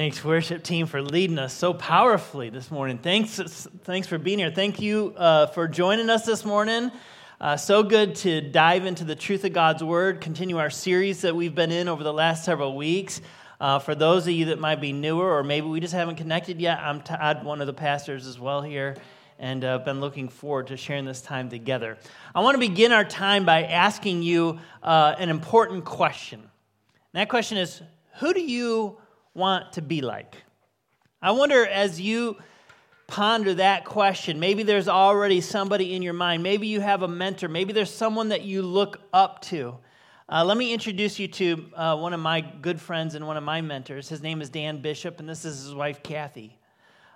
Thanks, worship team, for leading us so powerfully this morning. Thanks, thanks for being here. Thank you uh, for joining us this morning. Uh, so good to dive into the truth of God's Word, continue our series that we've been in over the last several weeks. Uh, for those of you that might be newer, or maybe we just haven't connected yet, I'm Todd, one of the pastors as well here, and I've uh, been looking forward to sharing this time together. I want to begin our time by asking you uh, an important question. And that question is Who do you want to be like? I wonder as you ponder that question, maybe there's already somebody in your mind. Maybe you have a mentor. Maybe there's someone that you look up to. Uh, let me introduce you to uh, one of my good friends and one of my mentors. His name is Dan Bishop, and this is his wife, Kathy.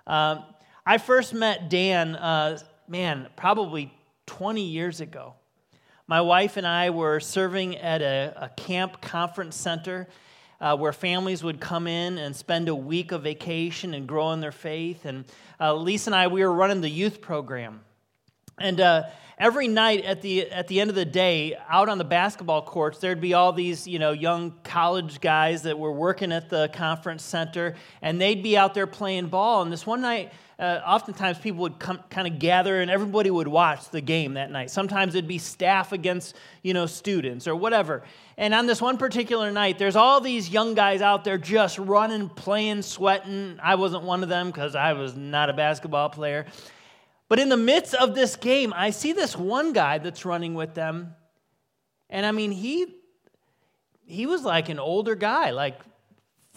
Um, I first met Dan, uh, man, probably 20 years ago. My wife and I were serving at a, a camp conference center uh, where families would come in and spend a week of vacation and grow in their faith. And uh, Lisa and I, we were running the youth program. And uh, every night at the, at the end of the day, out on the basketball courts, there'd be all these, you know, young college guys that were working at the conference center, and they'd be out there playing ball. And this one night, uh, oftentimes people would come, kind of gather and everybody would watch the game that night. Sometimes it'd be staff against, you know, students or whatever. And on this one particular night, there's all these young guys out there just running, playing, sweating. I wasn't one of them because I was not a basketball player. But in the midst of this game, I see this one guy that's running with them. And I mean, he he was like an older guy, like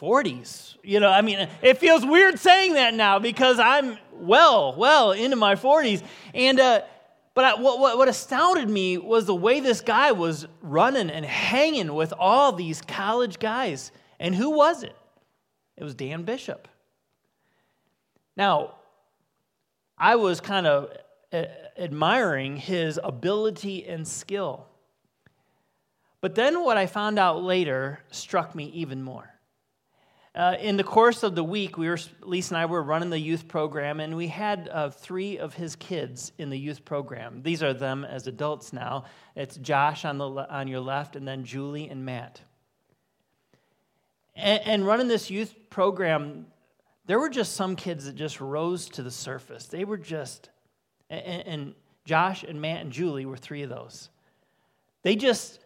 40s. You know, I mean, it feels weird saying that now because I'm well, well into my 40s. And, uh, but I, what, what, what astounded me was the way this guy was running and hanging with all these college guys. And who was it? It was Dan Bishop. Now, I was kind of uh, admiring his ability and skill. But then what I found out later struck me even more. Uh, in the course of the week, we were Lisa and I were running the youth program, and we had uh, three of his kids in the youth program. These are them as adults now. It's Josh on the on your left, and then Julie and Matt. And, and running this youth program, there were just some kids that just rose to the surface. They were just, and, and Josh and Matt and Julie were three of those. They just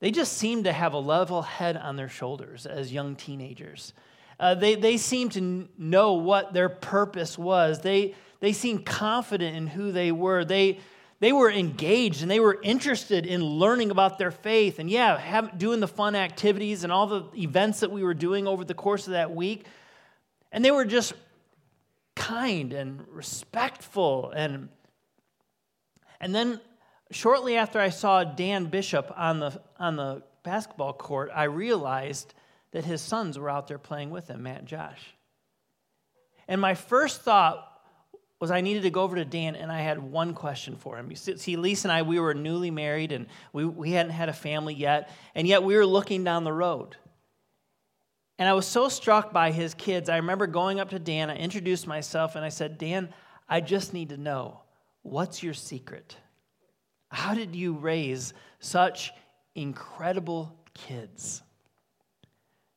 they just seemed to have a level head on their shoulders as young teenagers. Uh, they, they seemed to know what their purpose was. They, they seemed confident in who they were. They, they were engaged and they were interested in learning about their faith. And yeah, have, doing the fun activities and all the events that we were doing over the course of that week. And they were just kind and respectful. And, and then shortly after I saw Dan Bishop on the, on the basketball court, I realized that his sons were out there playing with him, Matt and Josh. And my first thought was I needed to go over to Dan and I had one question for him. You see, Lisa and I, we were newly married and we, we hadn't had a family yet, and yet we were looking down the road. And I was so struck by his kids. I remember going up to Dan, I introduced myself, and I said, Dan, I just need to know what's your secret? How did you raise such incredible kids?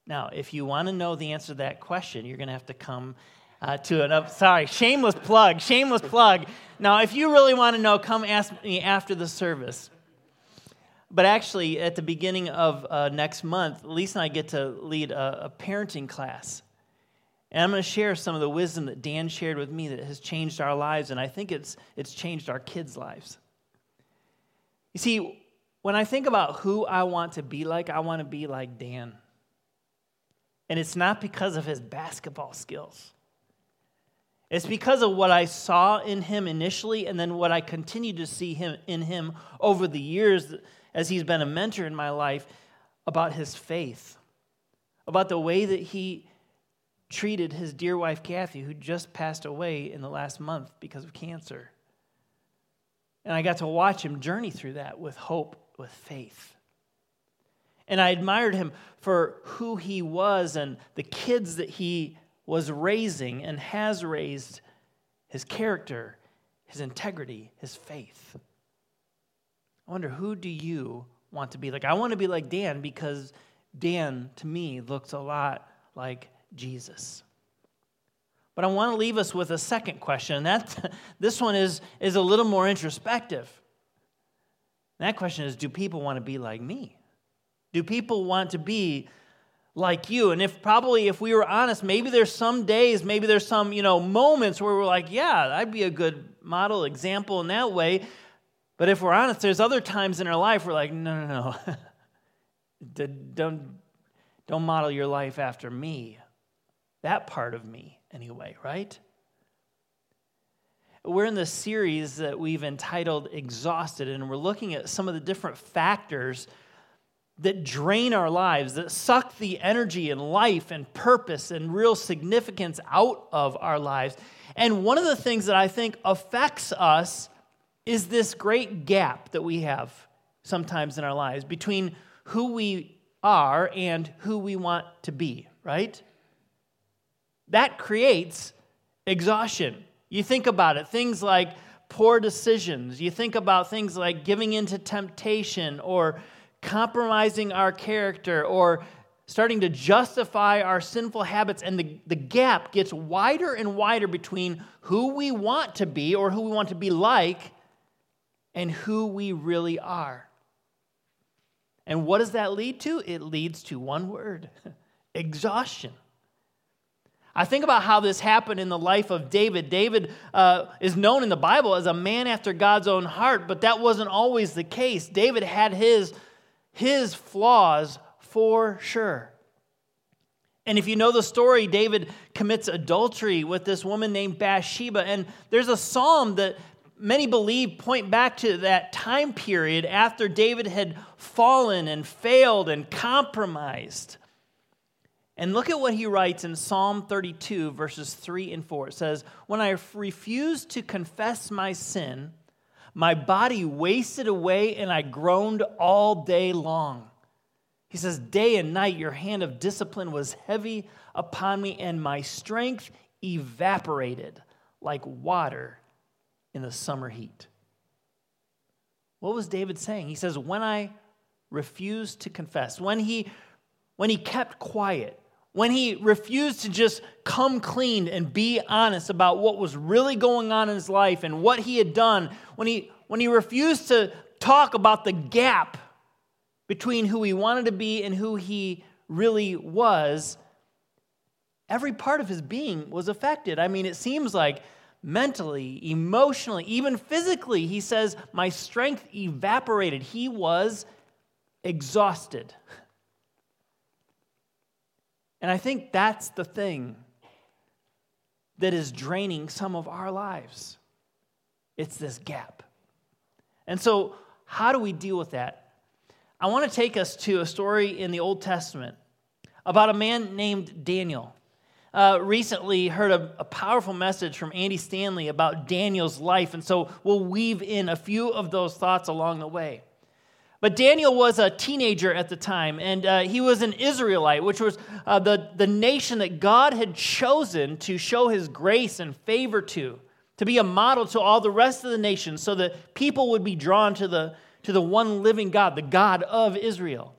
Now, if you want to know the answer to that question, you're going to have to come uh, to an up. Sorry, shameless plug, shameless plug. Now, if you really want to know, come ask me after the service. But actually, at the beginning of uh, next month, Lisa and I get to lead a, a parenting class. And I'm going to share some of the wisdom that Dan shared with me that has changed our lives, and I think it's, it's changed our kids' lives. You see, when I think about who I want to be like, I want to be like Dan. And it's not because of his basketball skills. It's because of what I saw in him initially and then what I continue to see him in him over the years as he's been a mentor in my life about his faith, about the way that he treated his dear wife Kathy who just passed away in the last month because of cancer. And I got to watch him journey through that with hope, with faith. And I admired him for who he was and the kids that he was raising and has raised, his character, his integrity, his faith. I wonder, who do you want to be like? I want to be like Dan because Dan, to me, looks a lot like Jesus. But I want to leave us with a second question, that this one is, is a little more introspective. And that question is Do people want to be like me? Do people want to be like you? And if probably if we were honest, maybe there's some days, maybe there's some, you know, moments where we're like, yeah, I'd be a good model example in that way. But if we're honest, there's other times in our life we're like, no, no, no. don't, don't model your life after me. That part of me, anyway, right? We're in this series that we've entitled Exhausted, and we're looking at some of the different factors that drain our lives, that suck the energy and life and purpose and real significance out of our lives. And one of the things that I think affects us is this great gap that we have sometimes in our lives between who we are and who we want to be, right? That creates exhaustion. You think about it, things like poor decisions, you think about things like giving into temptation or compromising our character or starting to justify our sinful habits, and the, the gap gets wider and wider between who we want to be or who we want to be like and who we really are. And what does that lead to? It leads to one word exhaustion. I think about how this happened in the life of David. David uh, is known in the Bible as a man after God's own heart, but that wasn't always the case. David had his, his flaws for sure. And if you know the story, David commits adultery with this woman named Bathsheba. And there's a psalm that many believe point back to that time period after David had fallen and failed and compromised. And look at what he writes in Psalm 32, verses 3 and 4. It says, When I refused to confess my sin, my body wasted away and I groaned all day long. He says, Day and night your hand of discipline was heavy upon me, and my strength evaporated like water in the summer heat. What was David saying? He says, When I refused to confess, when he, when he kept quiet, when he refused to just come clean and be honest about what was really going on in his life and what he had done, when he, when he refused to talk about the gap between who he wanted to be and who he really was, every part of his being was affected. I mean, it seems like mentally, emotionally, even physically, he says, My strength evaporated. He was exhausted. And I think that's the thing that is draining some of our lives. It's this gap. And so, how do we deal with that? I want to take us to a story in the Old Testament about a man named Daniel. Uh, recently heard a, a powerful message from Andy Stanley about Daniel's life, and so we'll weave in a few of those thoughts along the way. But Daniel was a teenager at the time, and uh, he was an Israelite, which was uh, the, the nation that God had chosen to show his grace and favor to, to be a model to all the rest of the nations, so that people would be drawn to the, to the one living God, the God of Israel.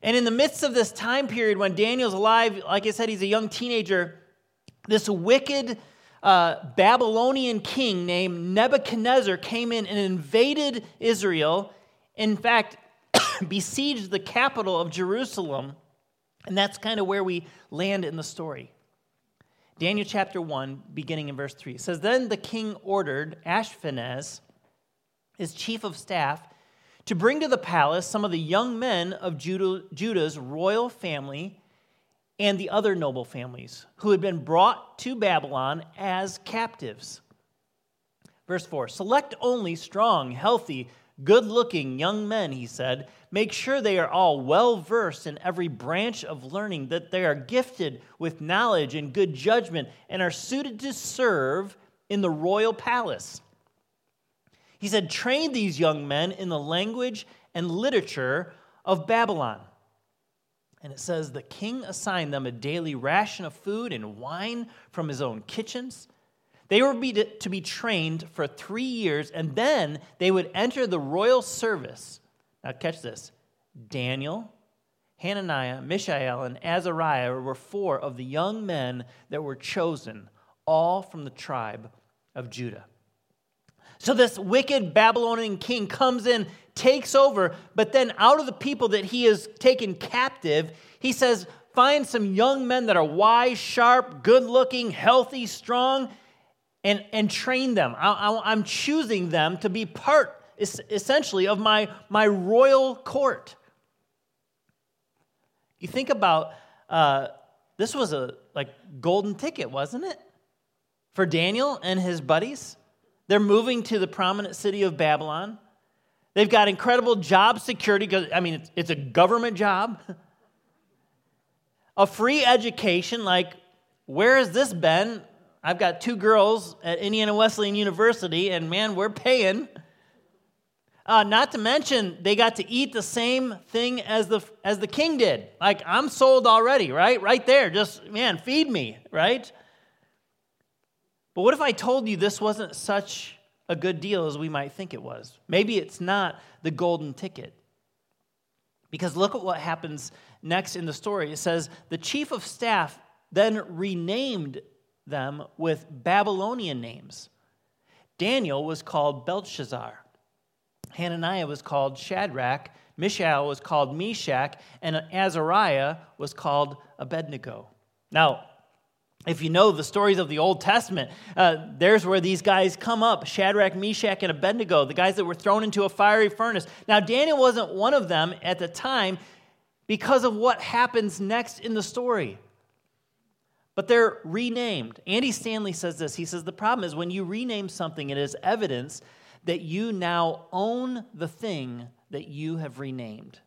And in the midst of this time period when Daniel's alive, like I said, he's a young teenager, this wicked uh, Babylonian king named Nebuchadnezzar came in and invaded Israel in fact, besieged the capital of Jerusalem. And that's kind of where we land in the story. Daniel chapter 1, beginning in verse 3. Says Then the king ordered Ashpenaz, his chief of staff, to bring to the palace some of the young men of Judah's royal family and the other noble families who had been brought to Babylon as captives. Verse 4 Select only strong, healthy, Good looking young men, he said, make sure they are all well versed in every branch of learning, that they are gifted with knowledge and good judgment, and are suited to serve in the royal palace. He said, train these young men in the language and literature of Babylon. And it says, the king assigned them a daily ration of food and wine from his own kitchens they were to be trained for three years, and then they would enter the royal service. Now, catch this Daniel, Hananiah, Mishael, and Azariah were four of the young men that were chosen, all from the tribe of Judah. So this wicked Babylonian king comes in, takes over, but then out of the people that he has taken captive, he says, Find some young men that are wise, sharp, good looking, healthy, strong, and, and train them. I, am choosing them to be part, essentially, of my, my royal court. You think about uh, this was a like golden ticket, wasn't it? For Daniel and his buddies. They're moving to the prominent city of Babylon. They've got incredible job security I mean, it's, it's a government job. a free education, like, where has this been? I've got two girls at Indiana Wesleyan University, and man, we're paying. Uh, not to mention, they got to eat the same thing as the, as the king did. Like, I'm sold already, right? Right there. Just, man, feed me, right? But what if I told you this wasn't such a good deal as we might think it was? Maybe it's not the golden ticket. Because look at what happens next in the story. It says, The chief of staff then renamed them with Babylonian names. Daniel was called Belshazzar, Hananiah was called Shadrach, Mishael was called Meshach, and Azariah was called Abednego. Now, if you know the stories of the Old Testament, uh, there's where these guys come up Shadrach, Meshach, and Abednego, the guys that were thrown into a fiery furnace. Now, Daniel wasn't one of them at the time because of what happens next in the story. But they're renamed. Andy Stanley says this. He says the problem is when you rename something, it is evidence that you now own the thing that you have renamed.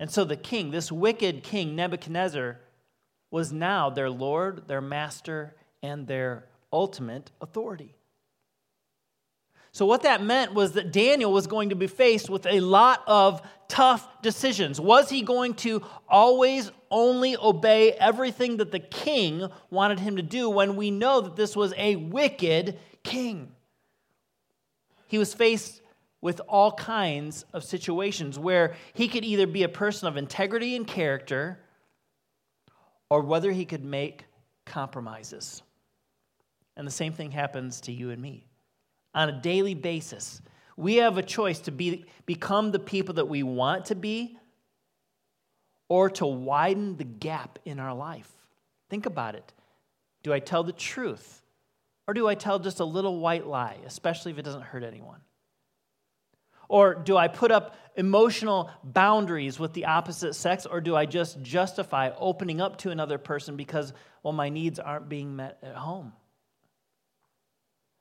And so the king, this wicked king, Nebuchadnezzar, was now their Lord, their master, and their ultimate authority. So, what that meant was that Daniel was going to be faced with a lot of tough decisions. Was he going to always only obey everything that the king wanted him to do when we know that this was a wicked king? He was faced with all kinds of situations where he could either be a person of integrity and character or whether he could make compromises. And the same thing happens to you and me. On a daily basis, we have a choice to be, become the people that we want to be or to widen the gap in our life. Think about it. Do I tell the truth or do I tell just a little white lie, especially if it doesn't hurt anyone? Or do I put up emotional boundaries with the opposite sex, or do I just justify opening up to another person because, well, my needs aren't being met at home?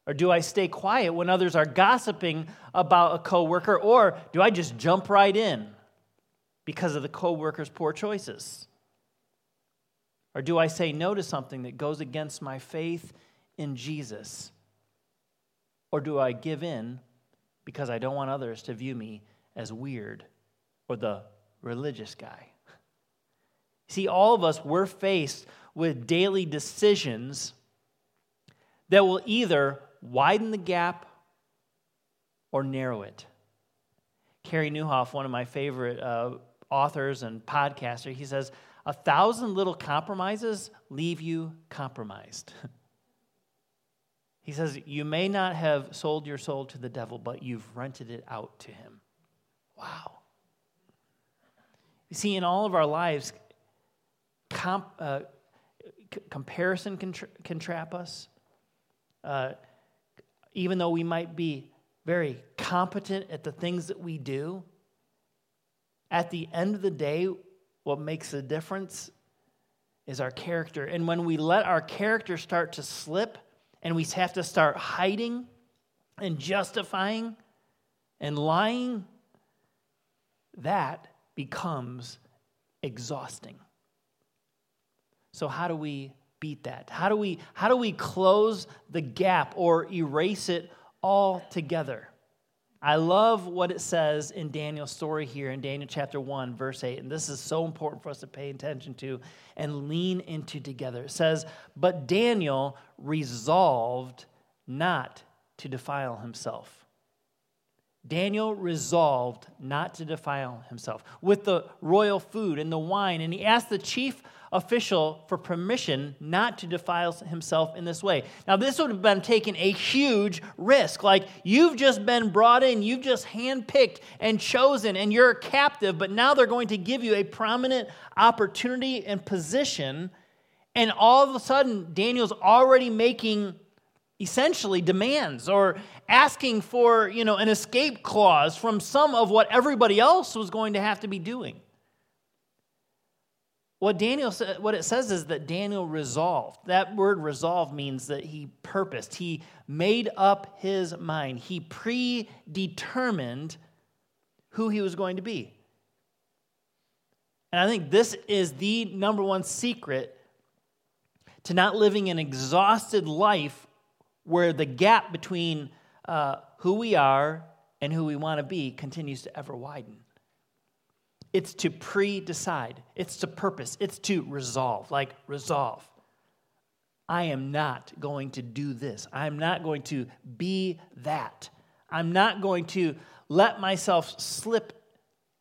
Or do I stay quiet when others are gossiping about a coworker, or do I just jump right in because of the coworker's poor choices? Or do I say no to something that goes against my faith in Jesus? Or do I give in because I don't want others to view me as weird or the religious guy. See, all of us, we're faced with daily decisions that will either widen the gap or narrow it. Carey Nieuwhof, one of my favorite uh, authors and podcaster, he says, A thousand little compromises leave you compromised. He says, You may not have sold your soul to the devil, but you've rented it out to him. Wow. You see, in all of our lives, comp, uh, c- comparison can, tra- can trap us. Uh, even though we might be very competent at the things that we do, at the end of the day, what makes a difference is our character. And when we let our character start to slip, and we have to start hiding and justifying and lying, that becomes exhausting. So, how do we beat that? How do we, how do we close the gap or erase it all together? I love what it says in Daniel's story here in Daniel chapter 1, verse 8. And this is so important for us to pay attention to and lean into together. It says, But Daniel resolved not to defile himself, Daniel resolved not to defile himself with the royal food and the wine, and he asked the chief official for permission not to defile himself in this way. Now, this would have been taking a huge risk. Like, you've just been brought in, you've just handpicked and chosen, and you're a captive, but now they're going to give you a prominent opportunity and position. And all of a sudden, Daniel's already making essentially demands or asking for you know an escape clause from some of what everybody else was going to have to be doing what daniel what it says is that daniel resolved. That word resolve means that he purposed. He made up his mind. He predetermined who he was going to be. And i think this is the number one secret to not living an exhausted life where the gap between uh, who we are and who we want to be continues to ever widen. It's to pre decide, it's to purpose, it's to resolve, like resolve. I am not going to do this. I'm not going to be that. I'm not going to let myself slip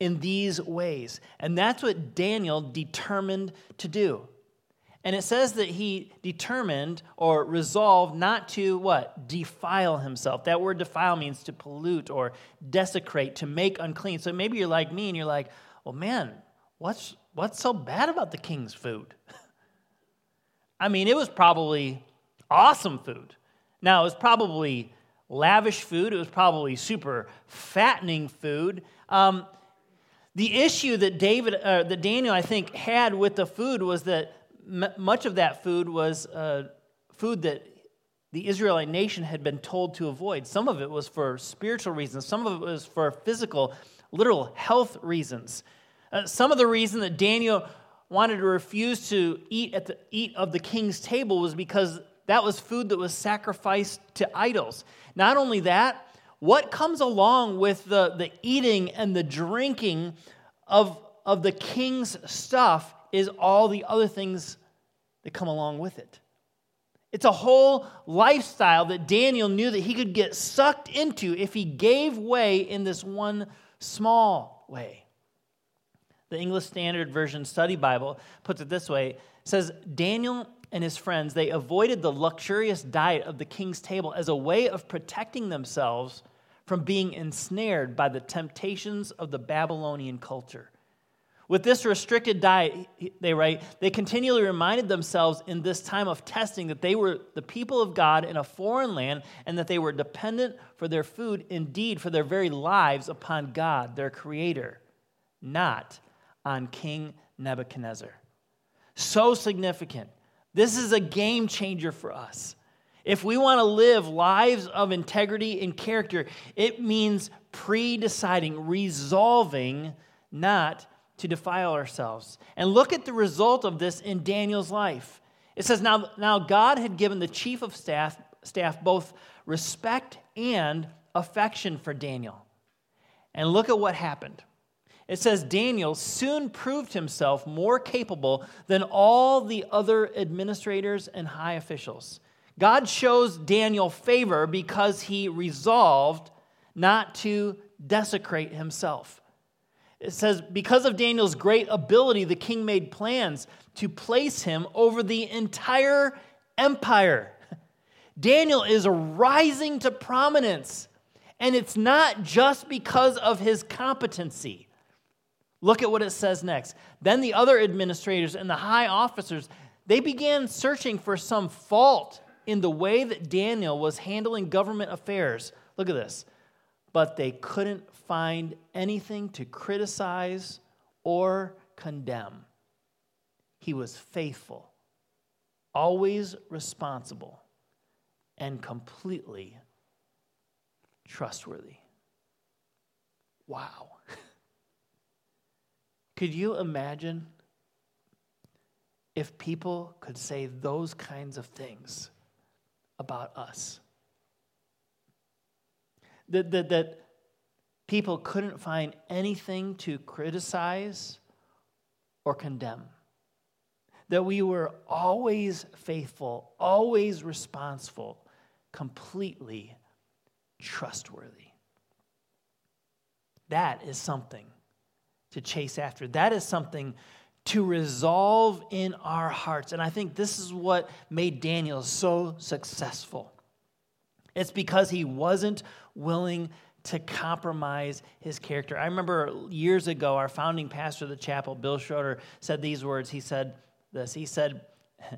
in these ways. And that's what Daniel determined to do. And it says that he determined or resolved not to what? Defile himself. That word defile means to pollute or desecrate, to make unclean. So maybe you're like me and you're like, well, man, what's, what's so bad about the king's food? I mean, it was probably awesome food. Now, it was probably lavish food, it was probably super fattening food. Um, the issue that David, uh, that Daniel, I think, had with the food was that much of that food was uh, food that the Israelite nation had been told to avoid. Some of it was for spiritual reasons, some of it was for physical, literal health reasons. Uh, some of the reason that Daniel wanted to refuse to eat at the eat of the king's table was because that was food that was sacrificed to idols. Not only that, what comes along with the, the eating and the drinking of, of the king's stuff is all the other things that come along with it. It's a whole lifestyle that Daniel knew that he could get sucked into if he gave way in this one small way. The English Standard Version Study Bible puts it this way it says Daniel and his friends they avoided the luxurious diet of the king's table as a way of protecting themselves from being ensnared by the temptations of the Babylonian culture. With this restricted diet, they write, they continually reminded themselves in this time of testing that they were the people of God in a foreign land and that they were dependent for their food, indeed, for their very lives upon God, their creator, not on King Nebuchadnezzar. So significant. This is a game changer for us. If we want to live lives of integrity and character, it means pre deciding, resolving, not to defile ourselves. And look at the result of this in Daniel's life. It says, Now, now God had given the chief of staff, staff both respect and affection for Daniel. And look at what happened. It says, Daniel soon proved himself more capable than all the other administrators and high officials. God shows Daniel favor because he resolved not to desecrate himself. It says, because of Daniel's great ability, the king made plans to place him over the entire empire. Daniel is rising to prominence, and it's not just because of his competency. Look at what it says next. Then the other administrators and the high officers, they began searching for some fault in the way that Daniel was handling government affairs. Look at this. But they couldn't find anything to criticize or condemn. He was faithful, always responsible, and completely trustworthy. Wow. Could you imagine if people could say those kinds of things about us? That, that, that people couldn't find anything to criticize or condemn. That we were always faithful, always responsible, completely trustworthy. That is something to chase after. That is something to resolve in our hearts. And I think this is what made Daniel so successful. It's because he wasn't willing to compromise his character. I remember years ago, our founding pastor of the chapel, Bill Schroeder, said these words. He said this He said,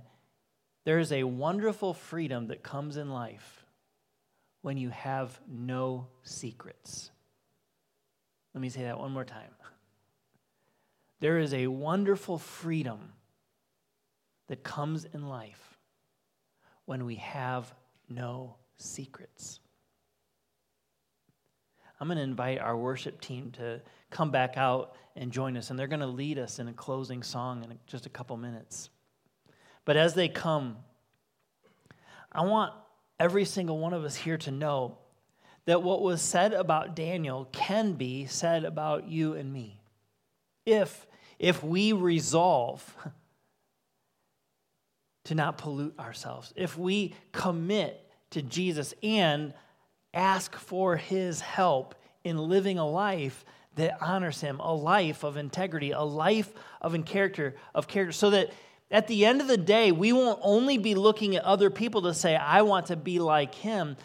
There is a wonderful freedom that comes in life when you have no secrets. Let me say that one more time. There is a wonderful freedom that comes in life when we have no secrets. I'm going to invite our worship team to come back out and join us, and they're going to lead us in a closing song in just a couple minutes. But as they come, I want every single one of us here to know that what was said about Daniel can be said about you and me. If, if we resolve to not pollute ourselves, if we commit to Jesus and ask for his help in living a life that honors him, a life of integrity, a life of in character, of character, so that at the end of the day, we won't only be looking at other people to say, I want to be like him,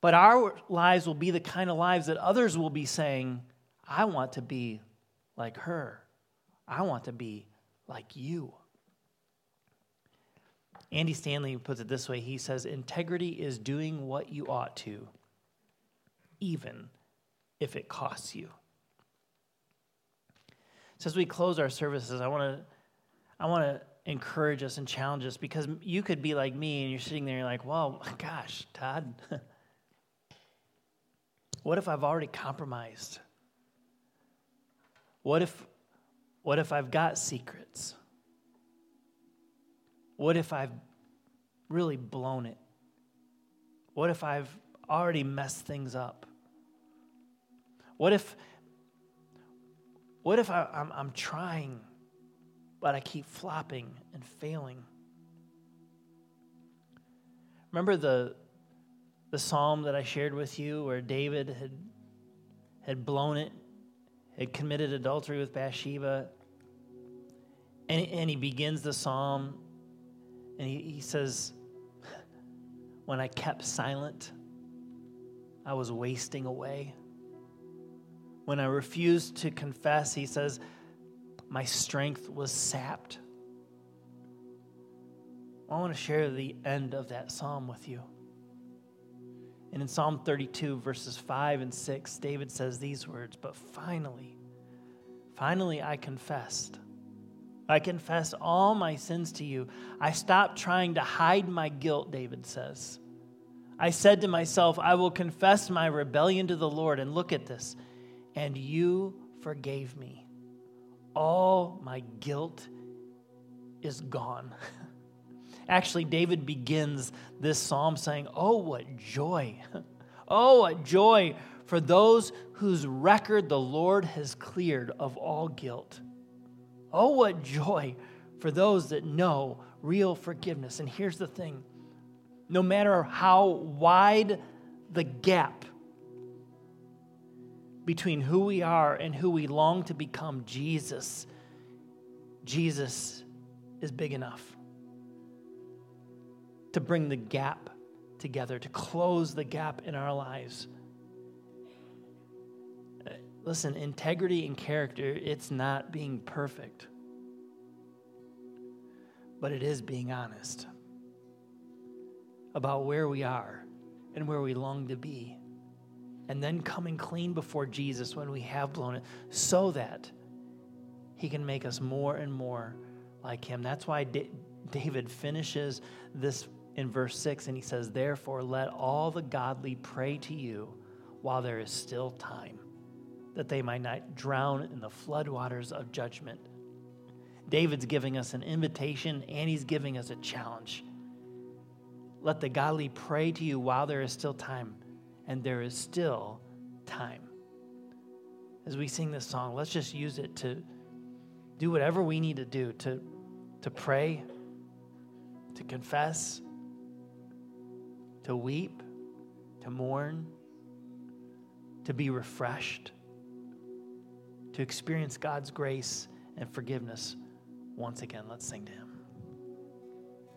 but our lives will be the kind of lives that others will be saying, I want to be like her. I want to be like you. Andy Stanley puts it this way he says, Integrity is doing what you ought to, even if it costs you. So as we close our services, I want to I want to encourage us and challenge us because you could be like me and you're sitting there and you're like, well, gosh, Todd, what if I've already compromised? What if, what if I've got secrets? What if I've really blown it? What if I've already messed things up? What if, what if I, I'm, I'm trying but I keep flopping and failing. Remember the, the psalm that I shared with you where David had, had blown it, had committed adultery with Bathsheba? And, and he begins the psalm and he, he says, When I kept silent, I was wasting away. When I refused to confess, he says, my strength was sapped. I want to share the end of that psalm with you. And in Psalm 32, verses 5 and 6, David says these words But finally, finally, I confessed. I confess all my sins to you. I stopped trying to hide my guilt, David says. I said to myself, I will confess my rebellion to the Lord. And look at this. And you forgave me all my guilt is gone. Actually, David begins this psalm saying, Oh, what joy! Oh, what joy for those whose record the Lord has cleared of all guilt. Oh, what joy for those that know real forgiveness. And here's the thing no matter how wide the gap between who we are and who we long to become, Jesus, Jesus is big enough to bring the gap together, to close the gap in our lives. Listen, integrity and character, it's not being perfect, but it is being honest about where we are and where we long to be. And then coming clean before Jesus when we have blown it so that he can make us more and more like him. That's why David finishes this in verse 6 and he says, Therefore, let all the godly pray to you while there is still time, that they might not drown in the floodwaters of judgment. David's giving us an invitation and he's giving us a challenge. Let the godly pray to you while there is still time and there is still time. As we sing this song, let's just use it to do whatever we need to do to, to pray, to confess, to weep, to mourn, to be refreshed, to experience God's grace and forgiveness once again. Let's sing to Him.